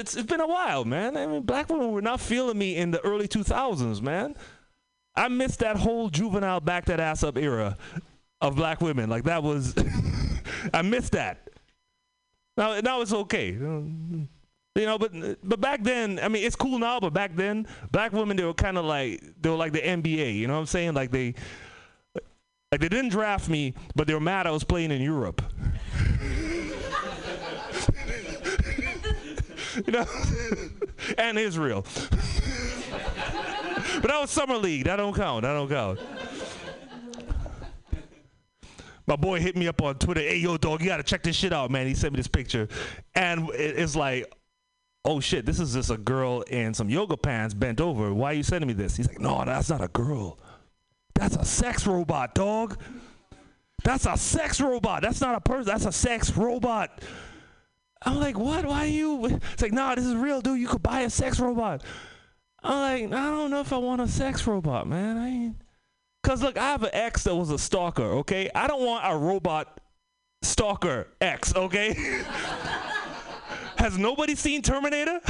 it's it's been a while, man. I mean, black women were not feeling me in the early 2000s, man. I missed that whole juvenile back that ass up era of black women. Like that was, I missed that. Now now it's okay. You know, but but back then, I mean, it's cool now, but back then, black women they were kind of like they were like the NBA. You know what I'm saying? Like they like they didn't draft me, but they were mad I was playing in Europe. you know, and Israel. but that was summer league. That don't count. That don't count. My boy hit me up on Twitter. Hey, yo, dog, you gotta check this shit out, man. He sent me this picture, and it's like, oh shit, this is just a girl in some yoga pants bent over. Why are you sending me this? He's like, no, that's not a girl. That's a sex robot, dog. That's a sex robot. That's not a person. That's a sex robot. I'm like, what? Why are you? It's like, nah, this is real, dude. You could buy a sex robot. I'm like, I don't know if I want a sex robot, man. I ain't. Cause look, I have an ex that was a stalker. Okay, I don't want a robot stalker ex. Okay. Has nobody seen Terminator?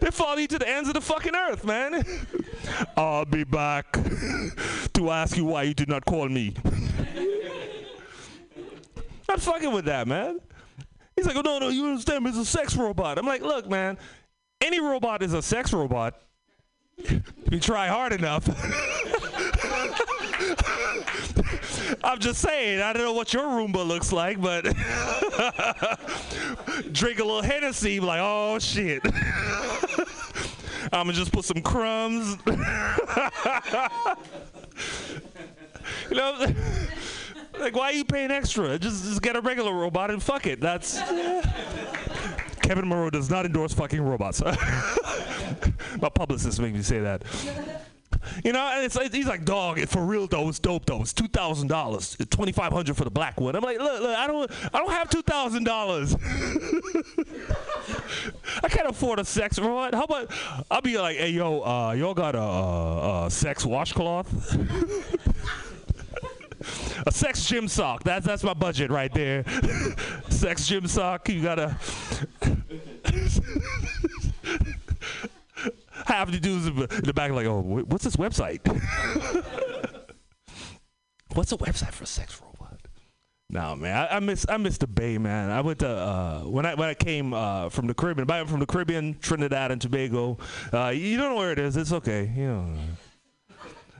they follow you to the ends of the fucking earth, man. I'll be back to ask you why you did not call me. Not fucking with that, man. He's like, oh, no, no, you understand? It's a sex robot. I'm like, look, man, any robot is a sex robot. If you try hard enough. I'm just saying, I don't know what your Roomba looks like, but drink a little Hennessy, like, oh shit. I'm gonna just put some crumbs. you know, like why are you paying extra? Just just get a regular robot and fuck it. That's Kevin Monroe does not endorse fucking robots. My publicist made me say that. You know, and it's, he's like, dog, for real though, it's dope though. It's two thousand dollars, twenty five hundred for the black one. I'm like, look, look, I don't, I don't have two thousand dollars. I can't afford a sex robot. How about I'll be like, hey yo, uh, y'all got a, a, a sex washcloth? a sex gym sock. That's that's my budget right there. sex gym sock. You gotta half the dudes in the back like, oh, what's this website? what's a website for a sex robot? No, man, I, I, miss I miss the Bay, man. I went to uh, when I when I came uh, from the Caribbean. I'm from the Caribbean, Trinidad and Tobago. Uh, you don't know where it is. It's okay. You know.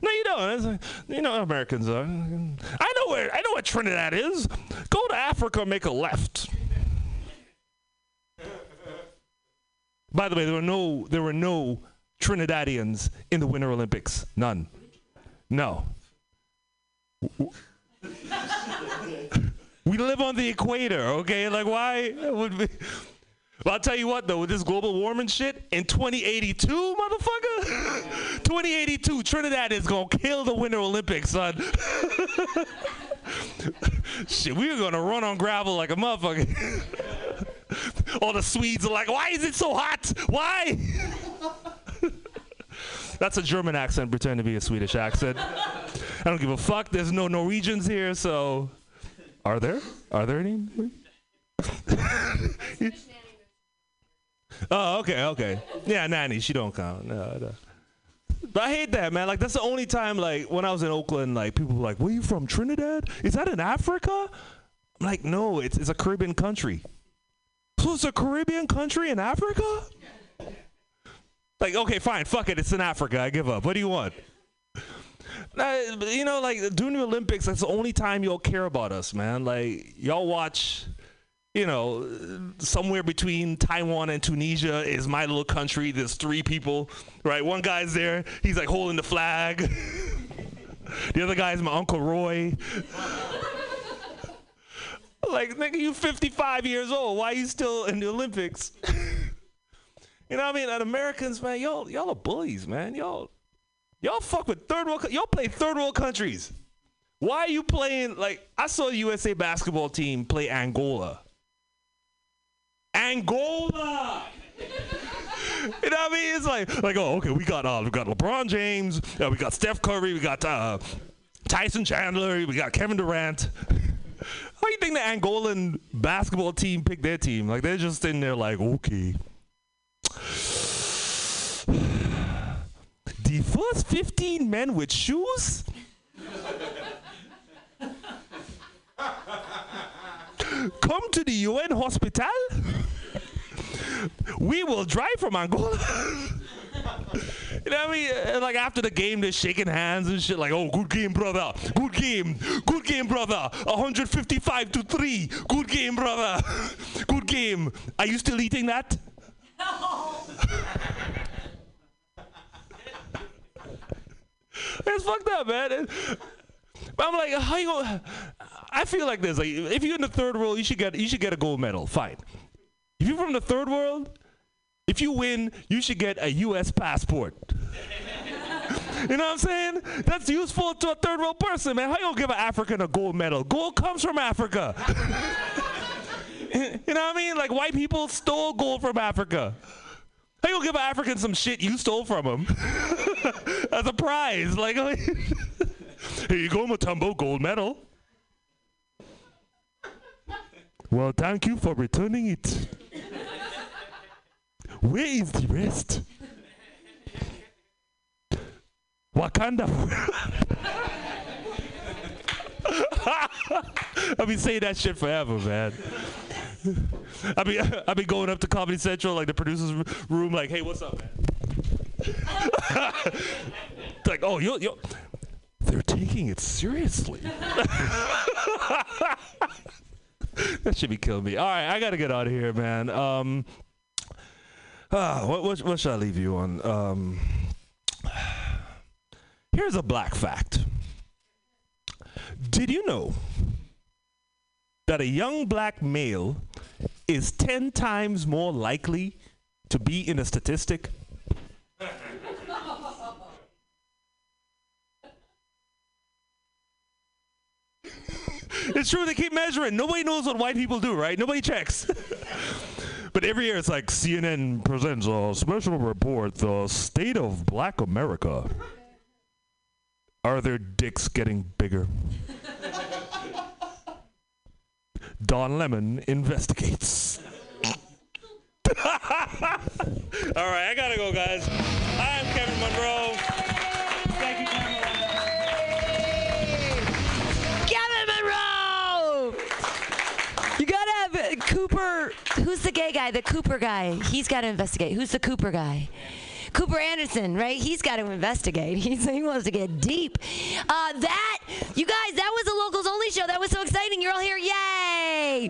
No, you don't. You know Americans are. I know where. I know what Trinidad is. Go to Africa, make a left. By the way, there were no there were no Trinidadians in the Winter Olympics. None. No. we live on the equator, okay? Like, why would we? Well, I'll tell you what, though, with this global warming shit, in 2082, motherfucker, 2082, Trinidad is gonna kill the Winter Olympics, son. shit, we are gonna run on gravel like a motherfucker. All the Swedes are like, why is it so hot? Why? That's a German accent pretending to be a Swedish accent. I don't give a fuck. There's no Norwegians here, so. Are there? Are there any? Oh, okay, okay. Yeah, nanny, she don't count. No, no. But I hate that, man. Like that's the only time, like when I was in Oakland, like people were like, "Were you from Trinidad? Is that in Africa?" I'm like, "No, it's it's a Caribbean country." So it's a Caribbean country in Africa? Like, okay, fine, fuck it, it's in Africa. I give up. What do you want? Uh, you know, like during the Olympics, that's the only time y'all care about us, man. Like y'all watch, you know, somewhere between Taiwan and Tunisia is my little country. There's three people, right? One guy's there, he's like holding the flag. the other guy's my uncle Roy. like, nigga, you 55 years old. Why are you still in the Olympics? You know what I mean? And Americans, man, y'all y'all are bullies, man. Y'all y'all fuck with third world. Y'all play third world countries. Why are you playing like I saw the USA basketball team play Angola. Angola. you know what I mean? It's like like oh okay we got uh we got LeBron James, uh, we got Steph Curry, we got uh, Tyson Chandler, we got Kevin Durant. How do you think the Angolan basketball team picked their team? Like they're just in there like, okay. The first 15 men with shoes? Come to the UN hospital? we will drive from Angola. You know what I mean? Like after the game, they're shaking hands and shit. Like, oh, good game, brother. Good game. Good game, brother. 155 to three. Good game, brother. Good game. Are you still eating that? No. it's fucked up, man. But I'm like, how you going I feel like this. Like, if you're in the third world, you should get you should get a gold medal. Fine. If you're from the third world, if you win, you should get a U.S. passport. you know what I'm saying? That's useful to a third world person, man. How you gonna give an African a gold medal? Gold comes from Africa. you know what I mean? Like white people stole gold from Africa. How you gonna give an African some shit you stole from him as a prize? Like, here you go, Mutombo, gold medal. Well, thank you for returning it. Where is the rest? Wakanda. I've been saying that shit forever, man. I mean, I've been going up to Comedy Central, like the producers' room, like, "Hey, what's up, man?" like, "Oh, you, you, they're taking it seriously." that should be killing me. All right, I gotta get out of here, man. Um, Ah, what, what, what should I leave you on? Um, here's a black fact. Did you know that a young black male is 10 times more likely to be in a statistic? It's true, they keep measuring. Nobody knows what white people do, right? Nobody checks. But every year it's like CNN presents a special report, the state of black America. Are their dicks getting bigger? Don Lemon investigates. All right, I gotta go, guys. I'm Kevin Monroe. Who's the gay guy? The Cooper guy. He's got to investigate. Who's the Cooper guy? Cooper Anderson, right? He's got to investigate. He's, he wants to get deep. Uh, that, you guys, that was the locals only show. That was so exciting. You're all here. Yay!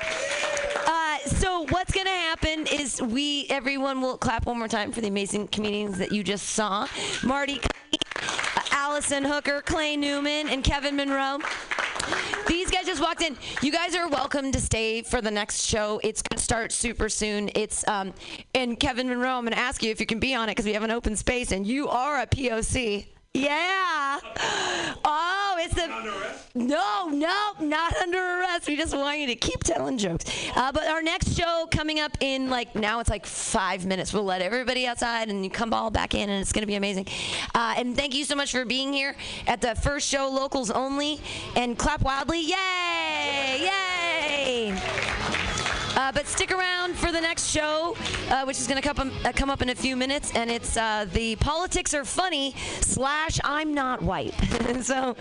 Uh, so what's going to happen is we, everyone will clap one more time for the amazing comedians that you just saw. Marty, Allison Hooker, Clay Newman, and Kevin Monroe. These guys just walked in. You guys are welcome to stay for the next show. It's going to start super soon. It's um, and Kevin Monroe. I'm going to ask you if you can be on it because we have an open space, and you are a POC. Yeah. Oh, it's the. No, no, not under arrest. We just want you to keep telling jokes. Uh, but our next show coming up in like now it's like five minutes. We'll let everybody outside and you come all back in, and it's going to be amazing. Uh, and thank you so much for being here at the first show, locals only, and clap wildly. Yay! Yay! Uh, but stick around for the next show, uh, which is going to come, uh, come up in a few minutes, and it's uh, the politics are funny slash I'm not white. so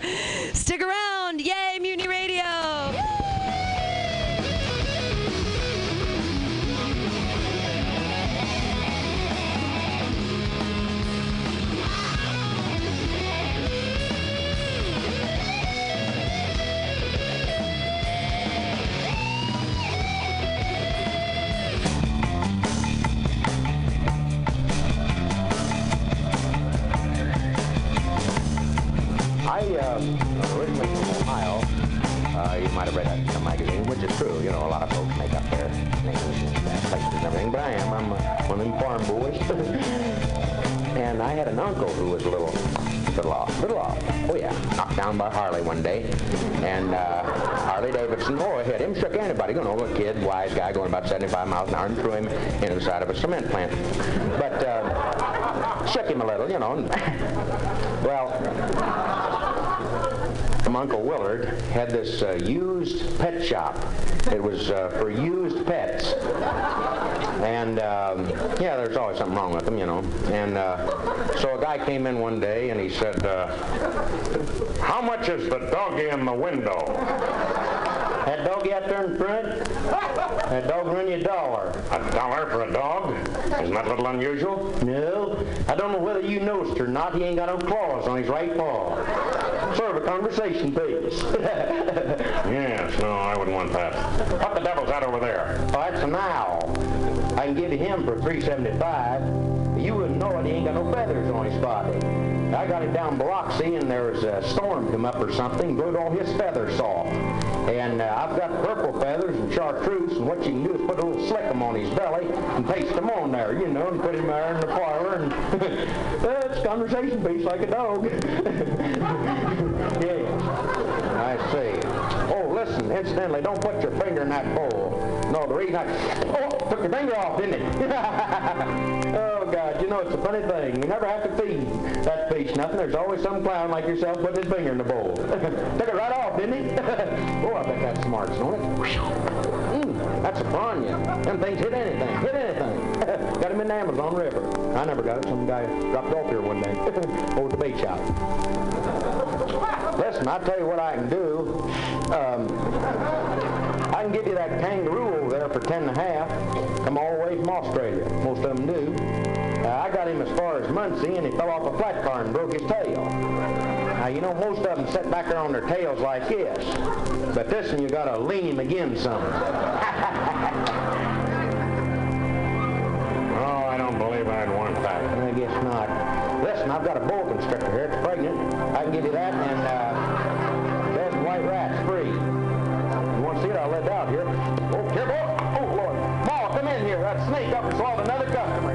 stick around. Yay, Mutiny Radio! Uh, originally from Ohio. Uh, you might have read that in some magazine, which is true. You know, a lot of folks make up their names and places and everything, but I am. I'm uh, one of them farm boys. and I had an uncle who was a little, little off, little off. Oh yeah, knocked down by Harley one day, and uh, Harley Davidson, oh, hit him, shook anybody. You know, a kid, wise guy, going about 75 miles an hour, and threw him into the side of a cement plant. But uh, shook him a little, you know. well. From Uncle Willard had this uh, used pet shop. It was uh, for used pets. And um, yeah, there's always something wrong with them, you know. And uh, so a guy came in one day and he said, uh, How much is the doggy in the window? That doggy out there in front? That dog run you a dollar. A dollar for a dog? Isn't that a little unusual? No. I don't know whether you noticed or not, he ain't got no claws on his right paw. Sort of a conversation piece. yes, no, I wouldn't want that. What the devil's that over there? Oh, that's an owl. I can give you him for 375. You wouldn't know it, he ain't got no feathers on his body. I got him down Biloxi and there was a storm come up or something, blowed all his feathers off. And uh, I've got purple feathers and chartreuse, and what you can do is put a little slick 'em on his belly and paste them on there, you know, and put him there in the parlor, and that's conversation piece like a dog. yeah, I see. Oh, listen, incidentally, don't put your finger in that bowl. No, the reason I... Oh, took your finger off, didn't it? oh, God, you know, it's a funny thing. You never have to feed that fish nothing. There's always some clown like yourself putting his finger in the bowl. took it right off, didn't he? oh, I bet that smarts, don't it? Mm, that's a piranha. Them things hit anything. Hit anything. got him in the Amazon River. I never got it. Some guy dropped off here one day over the bait shop. Listen, I'll tell you what I can do. Um, can give you that kangaroo over there for ten and a half. Come all the way from Australia. Most of them do. Uh, I got him as far as Muncie, and he fell off a flat car and broke his tail. Now, you know, most of them sit back there on their tails like this. But this one, you got to lean him again some. oh, I don't believe I'd want that. I guess not. Listen, I've got a boa constrictor here. It's pregnant. I can give you that, and That snake up and swallowed another customer.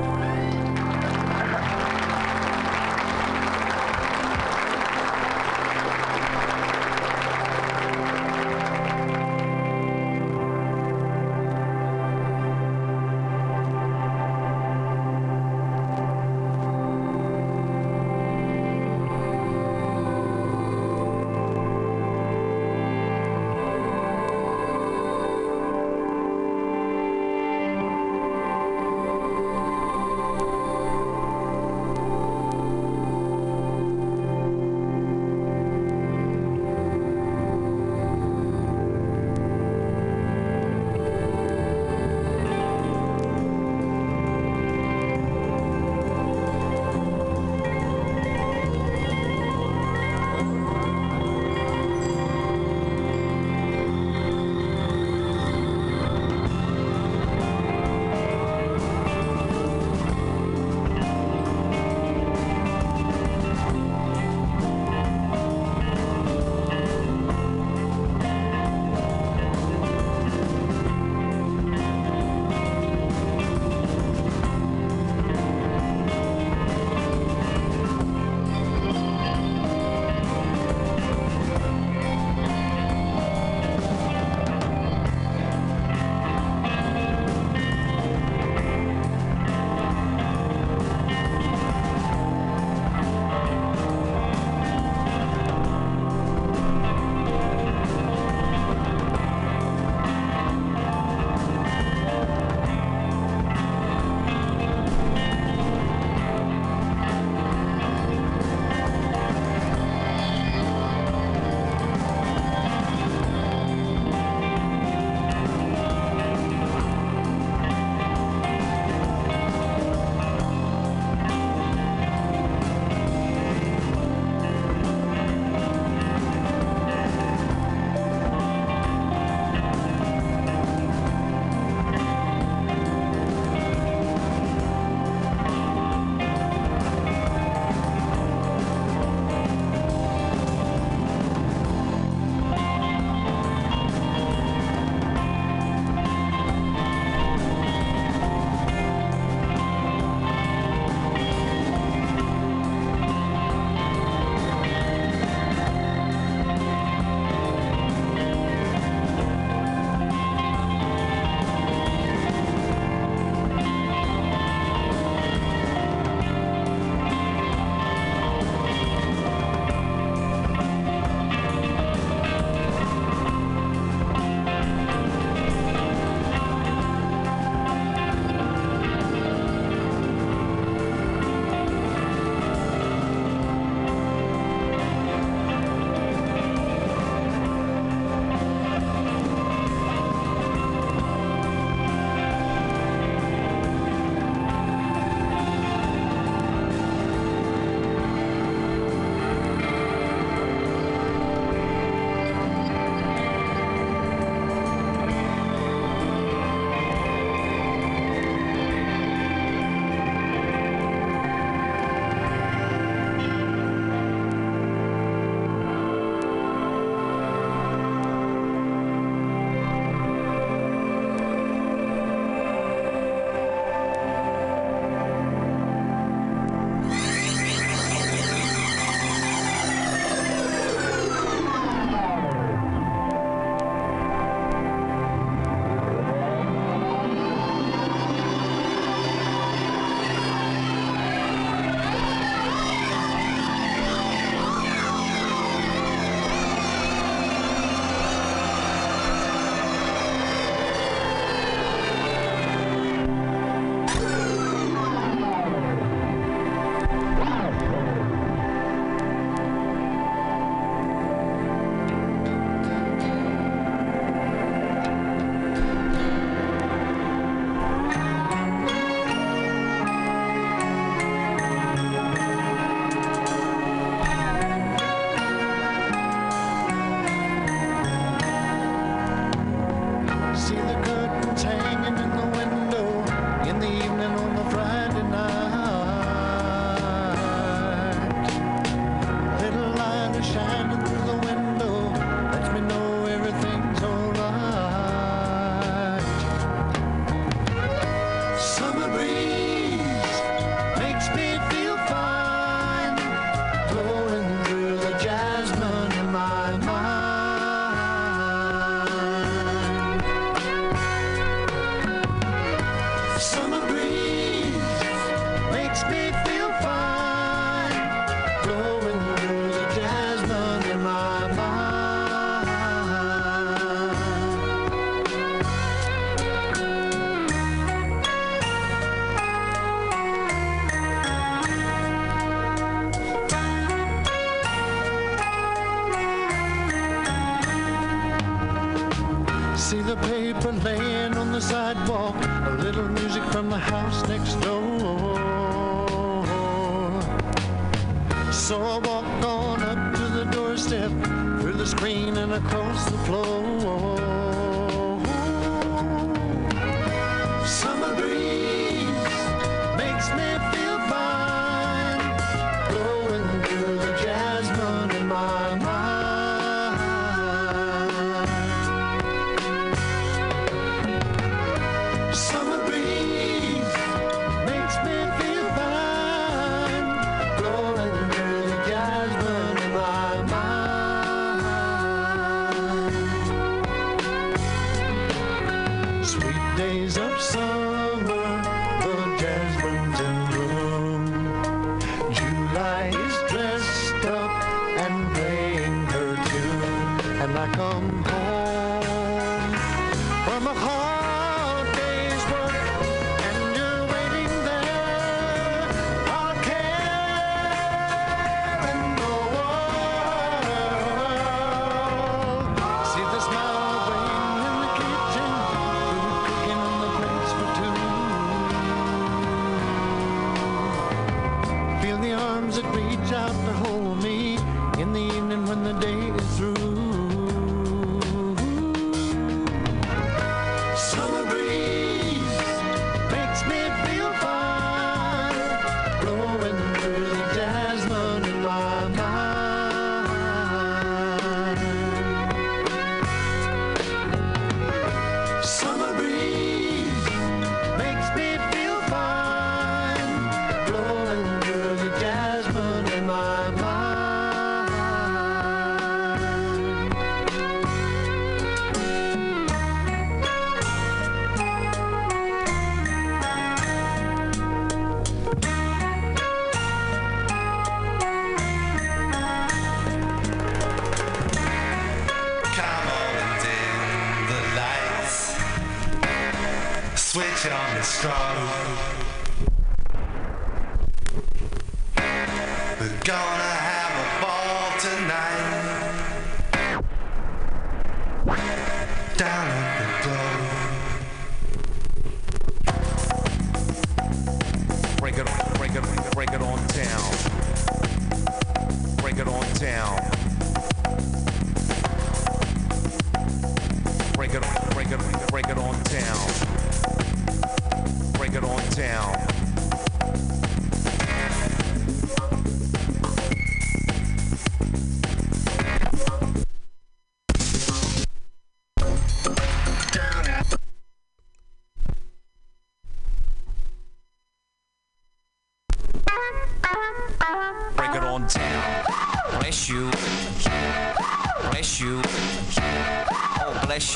sky.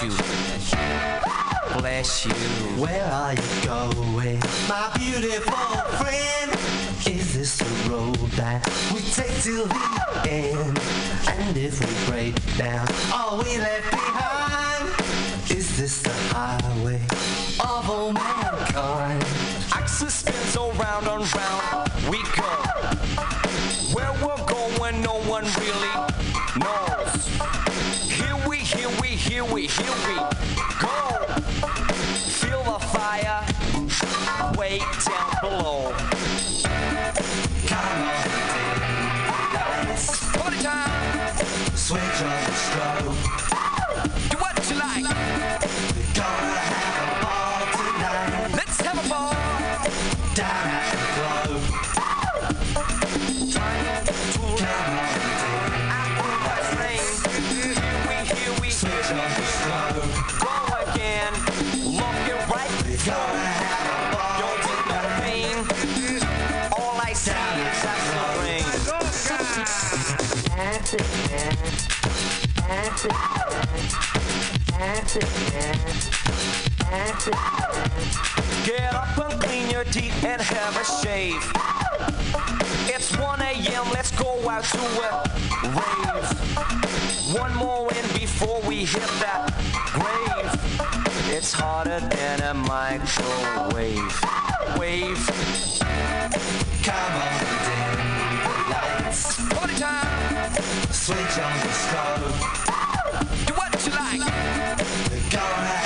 bless you. Bless you. Where are you going, my beautiful friend? Is this the road that we take till the end? And if we break down, all we left behind is this the highway of all mankind? Axis spins all round and round we go. Where we're going, no one really we, here we go. Feel the fire way down below. Get up and clean your teeth and have a shave. It's 1 a.m., let's go out to a rave. One more win before we hit that grave. It's hotter than a microwave. Wave. Come on, dim the lights. Party time. Switch on the stove. Do what you like. We're gonna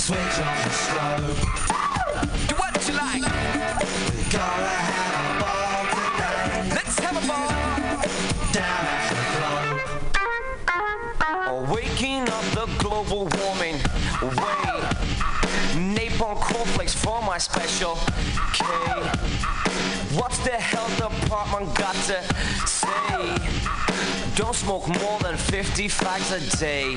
switch on the stove. Do what you like. We gotta have a ball today. Let's have a ball. Down at the globe. Waking up the global warming way. Napalm cornflakes for my special K. What's the health department got to say? Don't smoke more than 50 fags a day.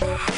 Bye.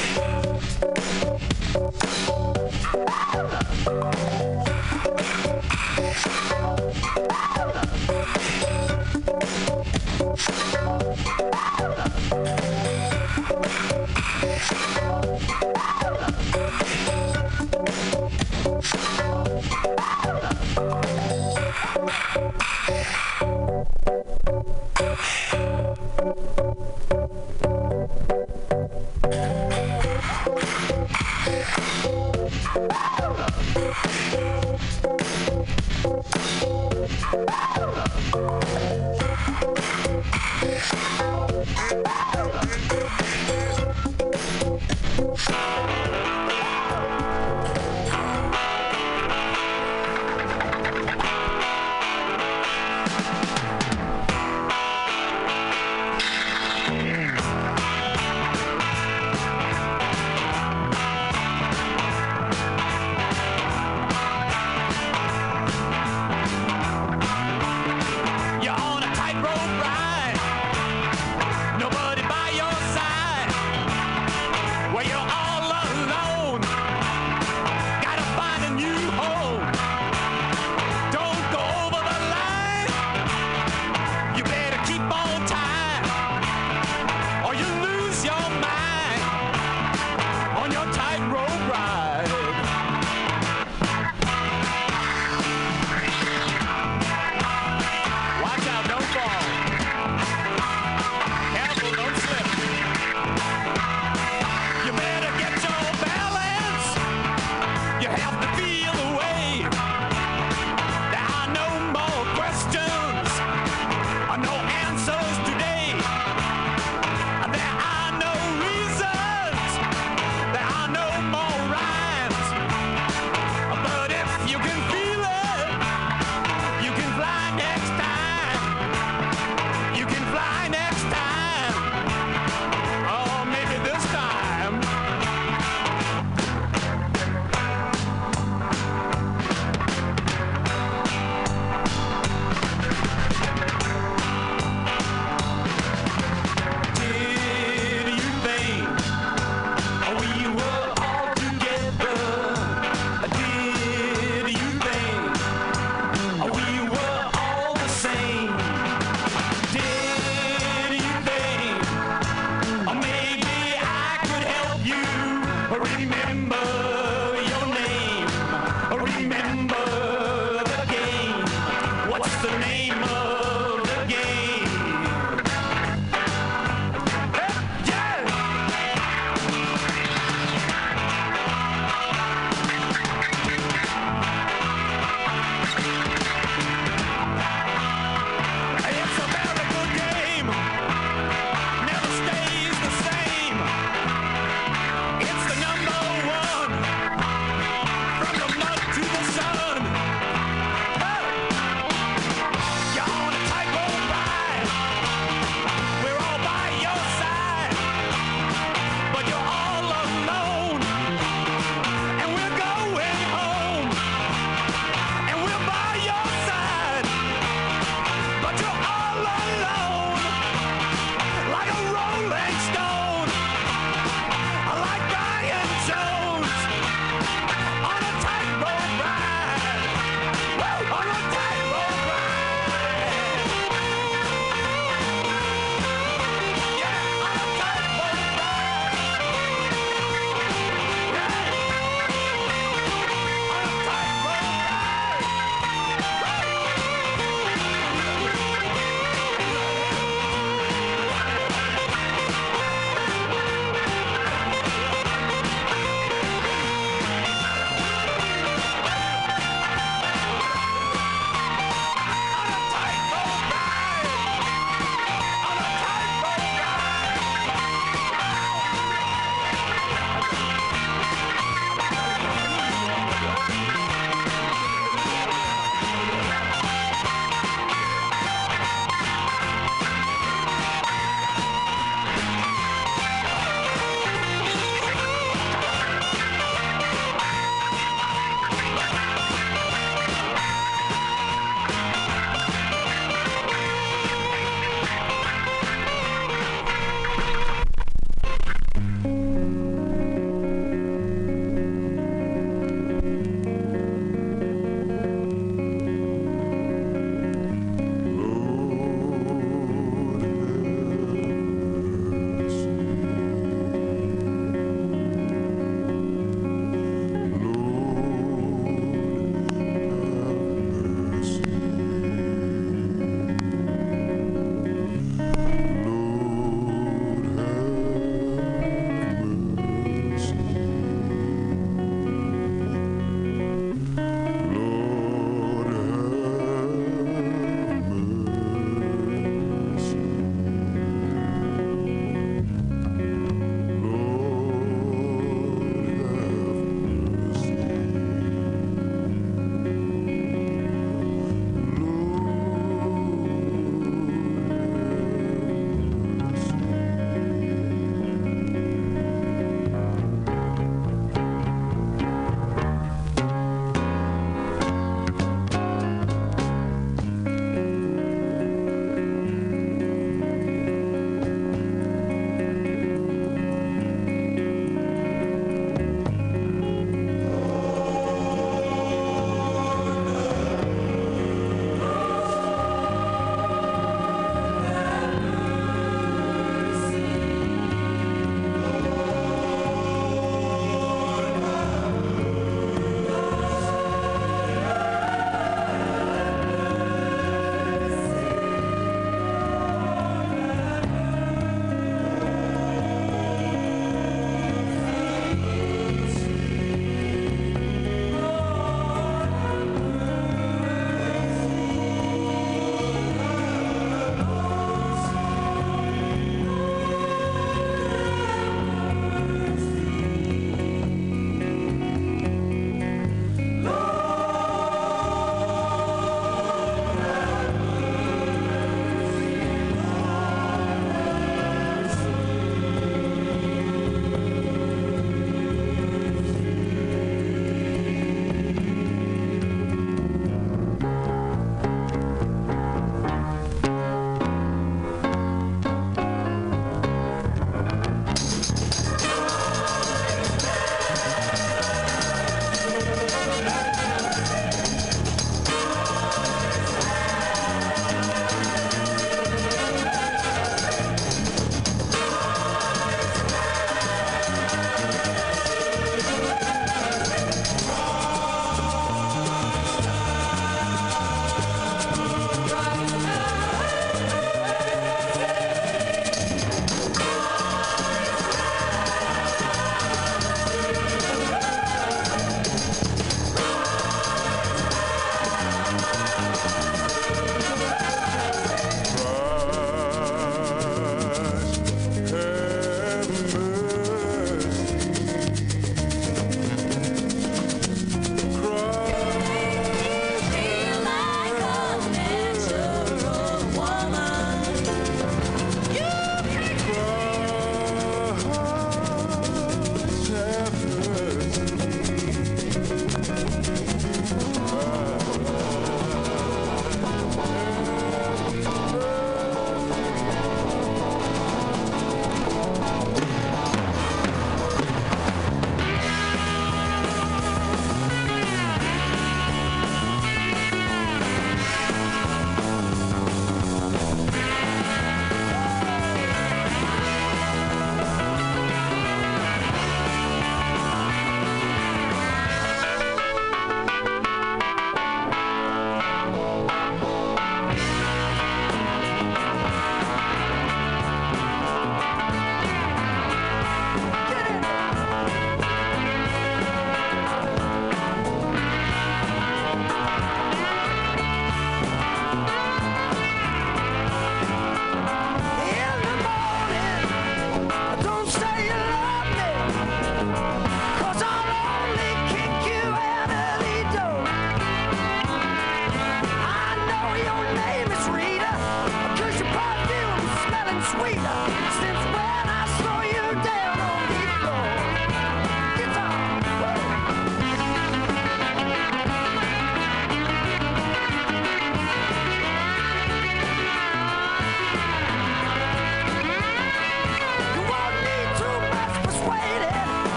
instance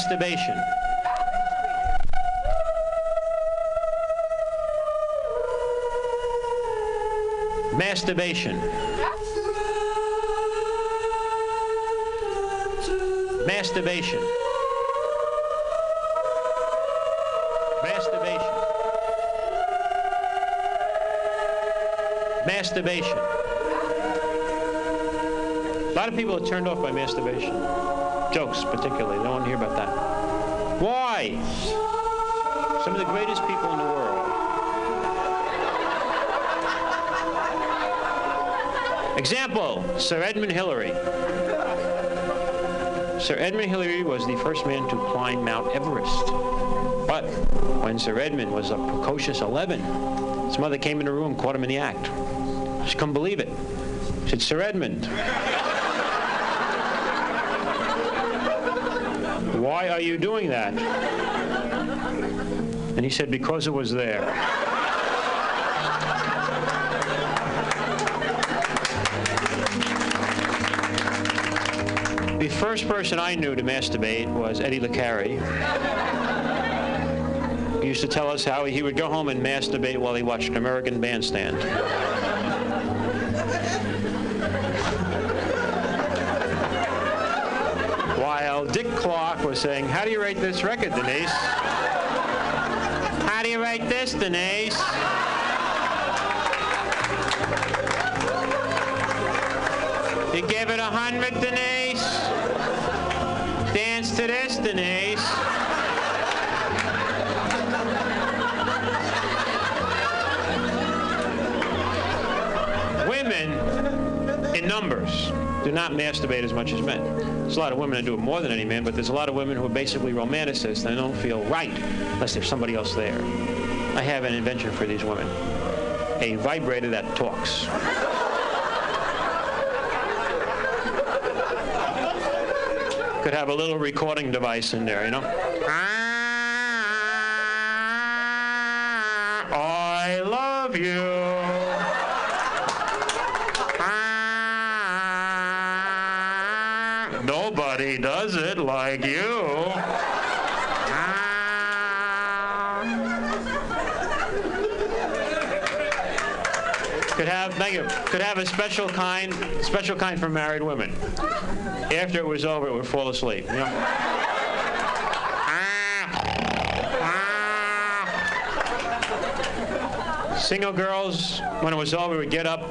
Masturbation. Masturbation. Masturbation. Masturbation. Masturbation. A lot of people are turned off by masturbation. Jokes, particularly. They don't want to hear about that. Why? Some of the greatest people in the world. Example Sir Edmund Hillary. Sir Edmund Hillary was the first man to climb Mount Everest. But when Sir Edmund was a precocious 11, his mother came in the room, caught him in the act. She couldn't believe it. She said, Sir Edmund, why are you doing that? And he said, because it was there. The first person I knew to masturbate was Eddie LeCarry. He used to tell us how he would go home and masturbate while he watched American Bandstand. While Dick Clark was saying, how do you rate this record, Denise? How do you rate this, Denise? You give it a hundred, Denise? Dance to this, Denise. Women, in numbers, do not masturbate as much as men. There's a lot of women that do it more than any man, but there's a lot of women who are basically romanticists and they don't feel right unless there's somebody else there. I have an invention for these women. A vibrator that talks. Could have a little recording device in there, you know? I love you. Could have a special kind, special kind for married women. After it was over, it would fall asleep. You know? Single girls, when it was over, would get up,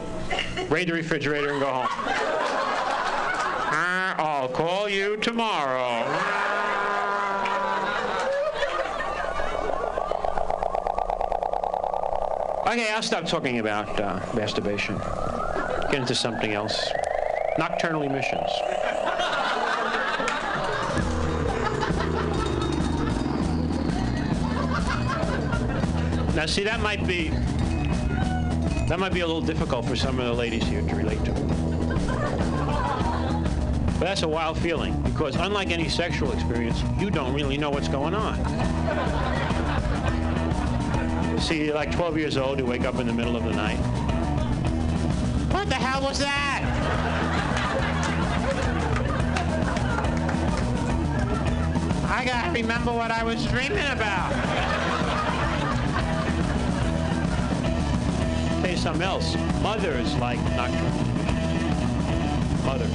raid the refrigerator, and go home. I'll call you tomorrow. Okay, I'll stop talking about uh, masturbation. Get into something else. Nocturnal emissions. Now, see, that might be that might be a little difficult for some of the ladies here to relate to. But that's a wild feeling because, unlike any sexual experience, you don't really know what's going on. See, like 12 years old, you wake up in the middle of the night. What the hell was that? I gotta remember what I was dreaming about. You something else. Mothers like nocturnal. Mothers.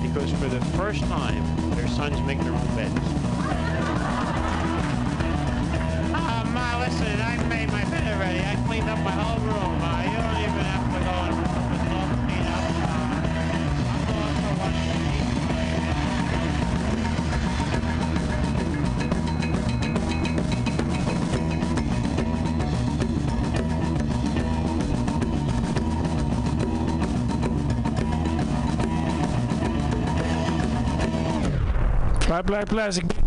Because for the first time, their sons make their own beds. Black Plastic Radio.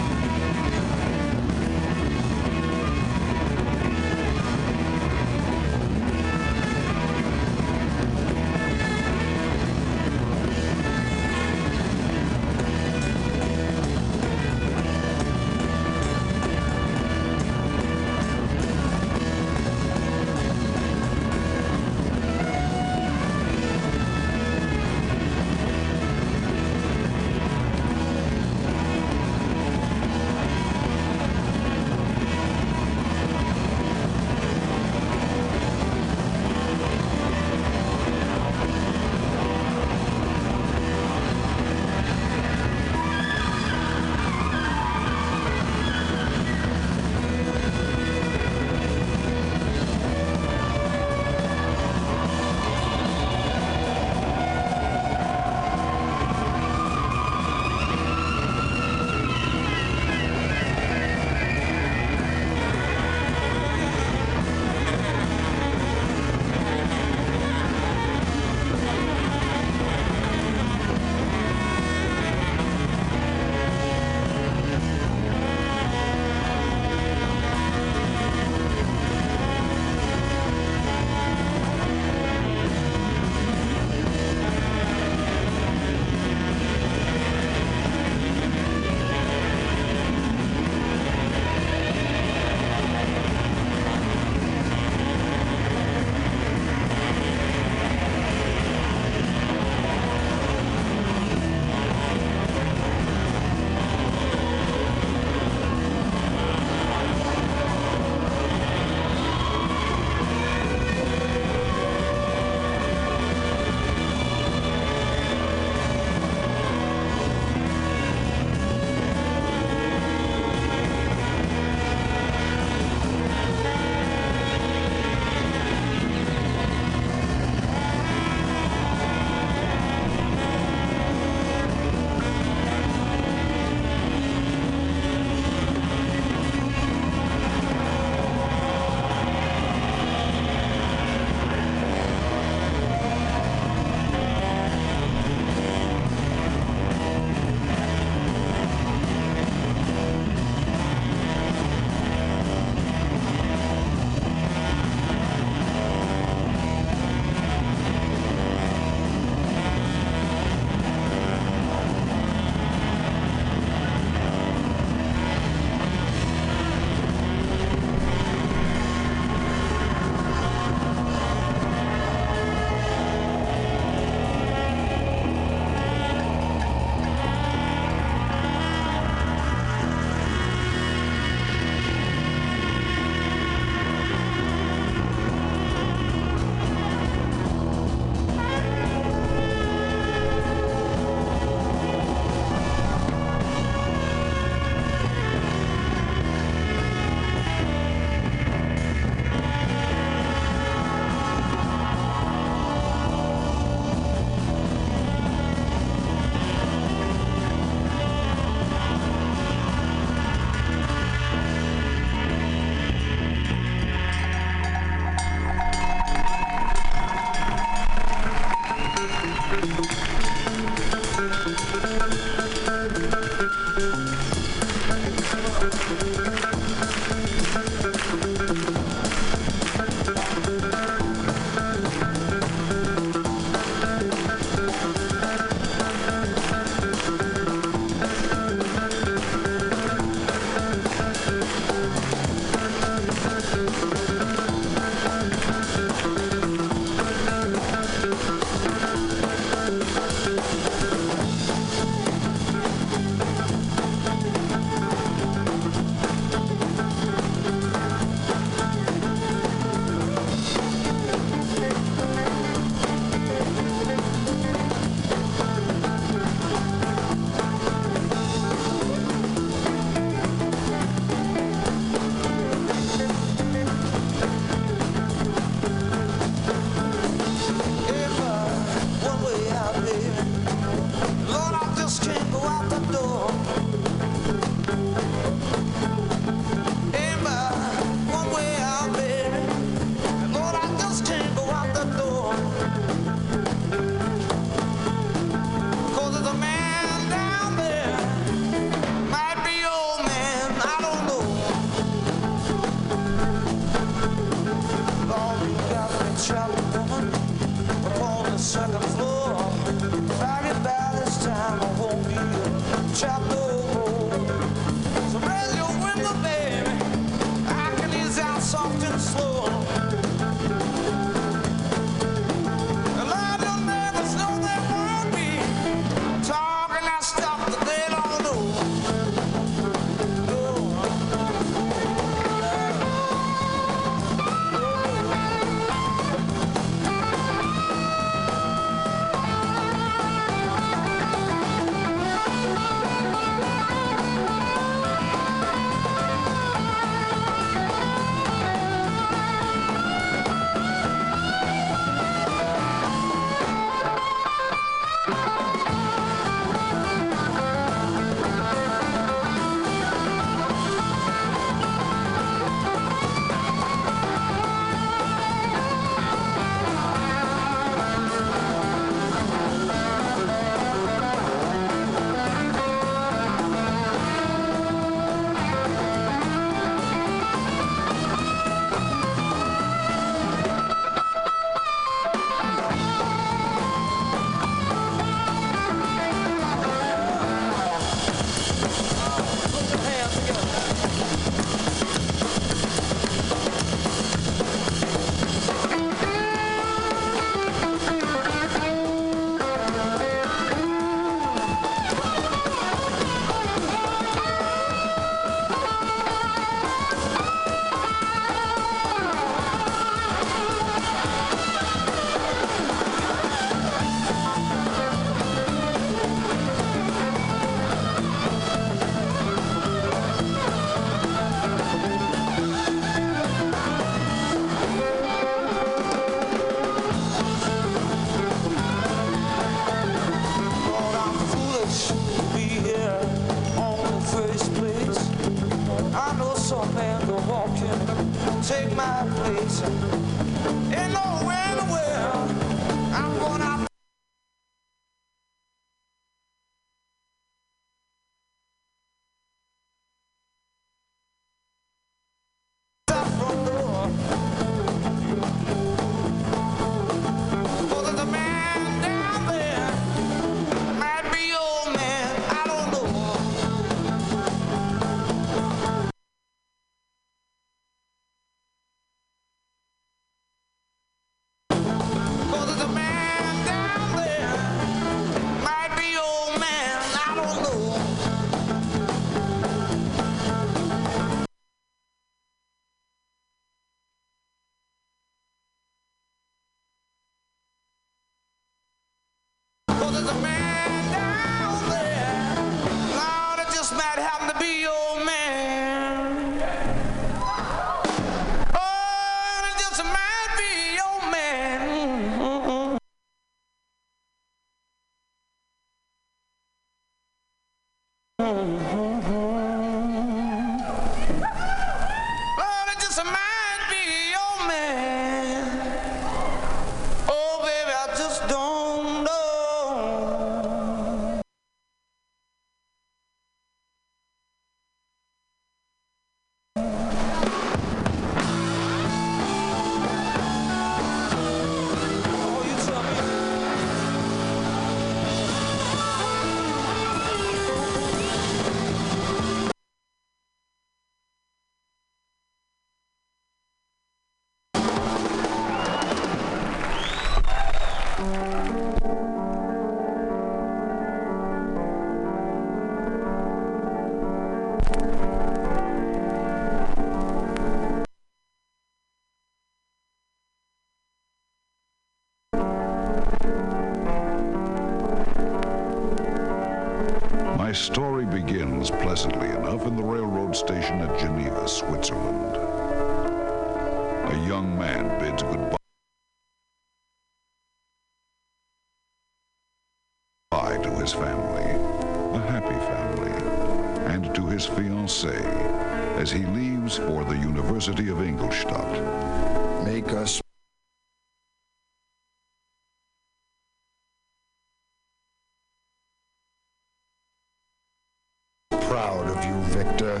Proud of you, Victor.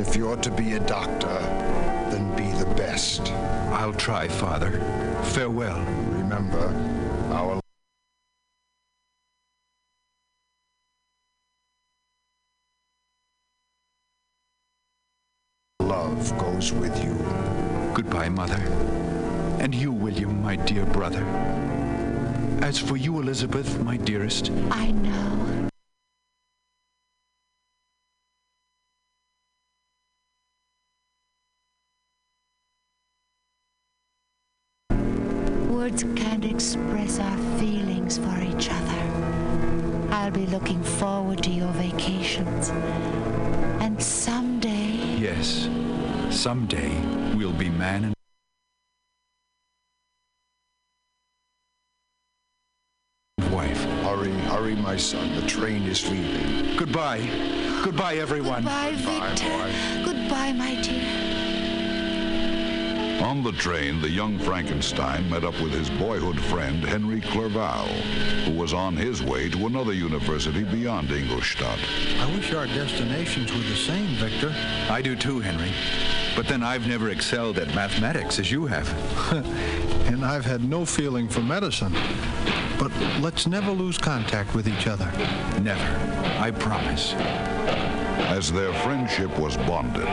If you're to be a doctor, then be the best. I'll try, Father. Farewell. Remember, our love goes with you. Goodbye, Mother. And you, William, my dear brother. As for you, Elizabeth, my dearest, I know. My son. The train is leaving. Goodbye. Goodbye, everyone. Goodbye, Victor. Goodbye, my dear. On the train, the young Frankenstein met up with his boyhood friend Henry Clerval, who was on his way to another university beyond Ingolstadt. I wish our destinations were the same, Victor. I do too, Henry. But then I've never excelled at mathematics as you have. and I've had no feeling for medicine. But let's never lose contact with each other. Never. I promise. As their friendship was bonded,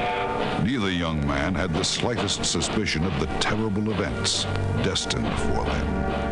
neither young man had the slightest suspicion of the terrible events destined for them.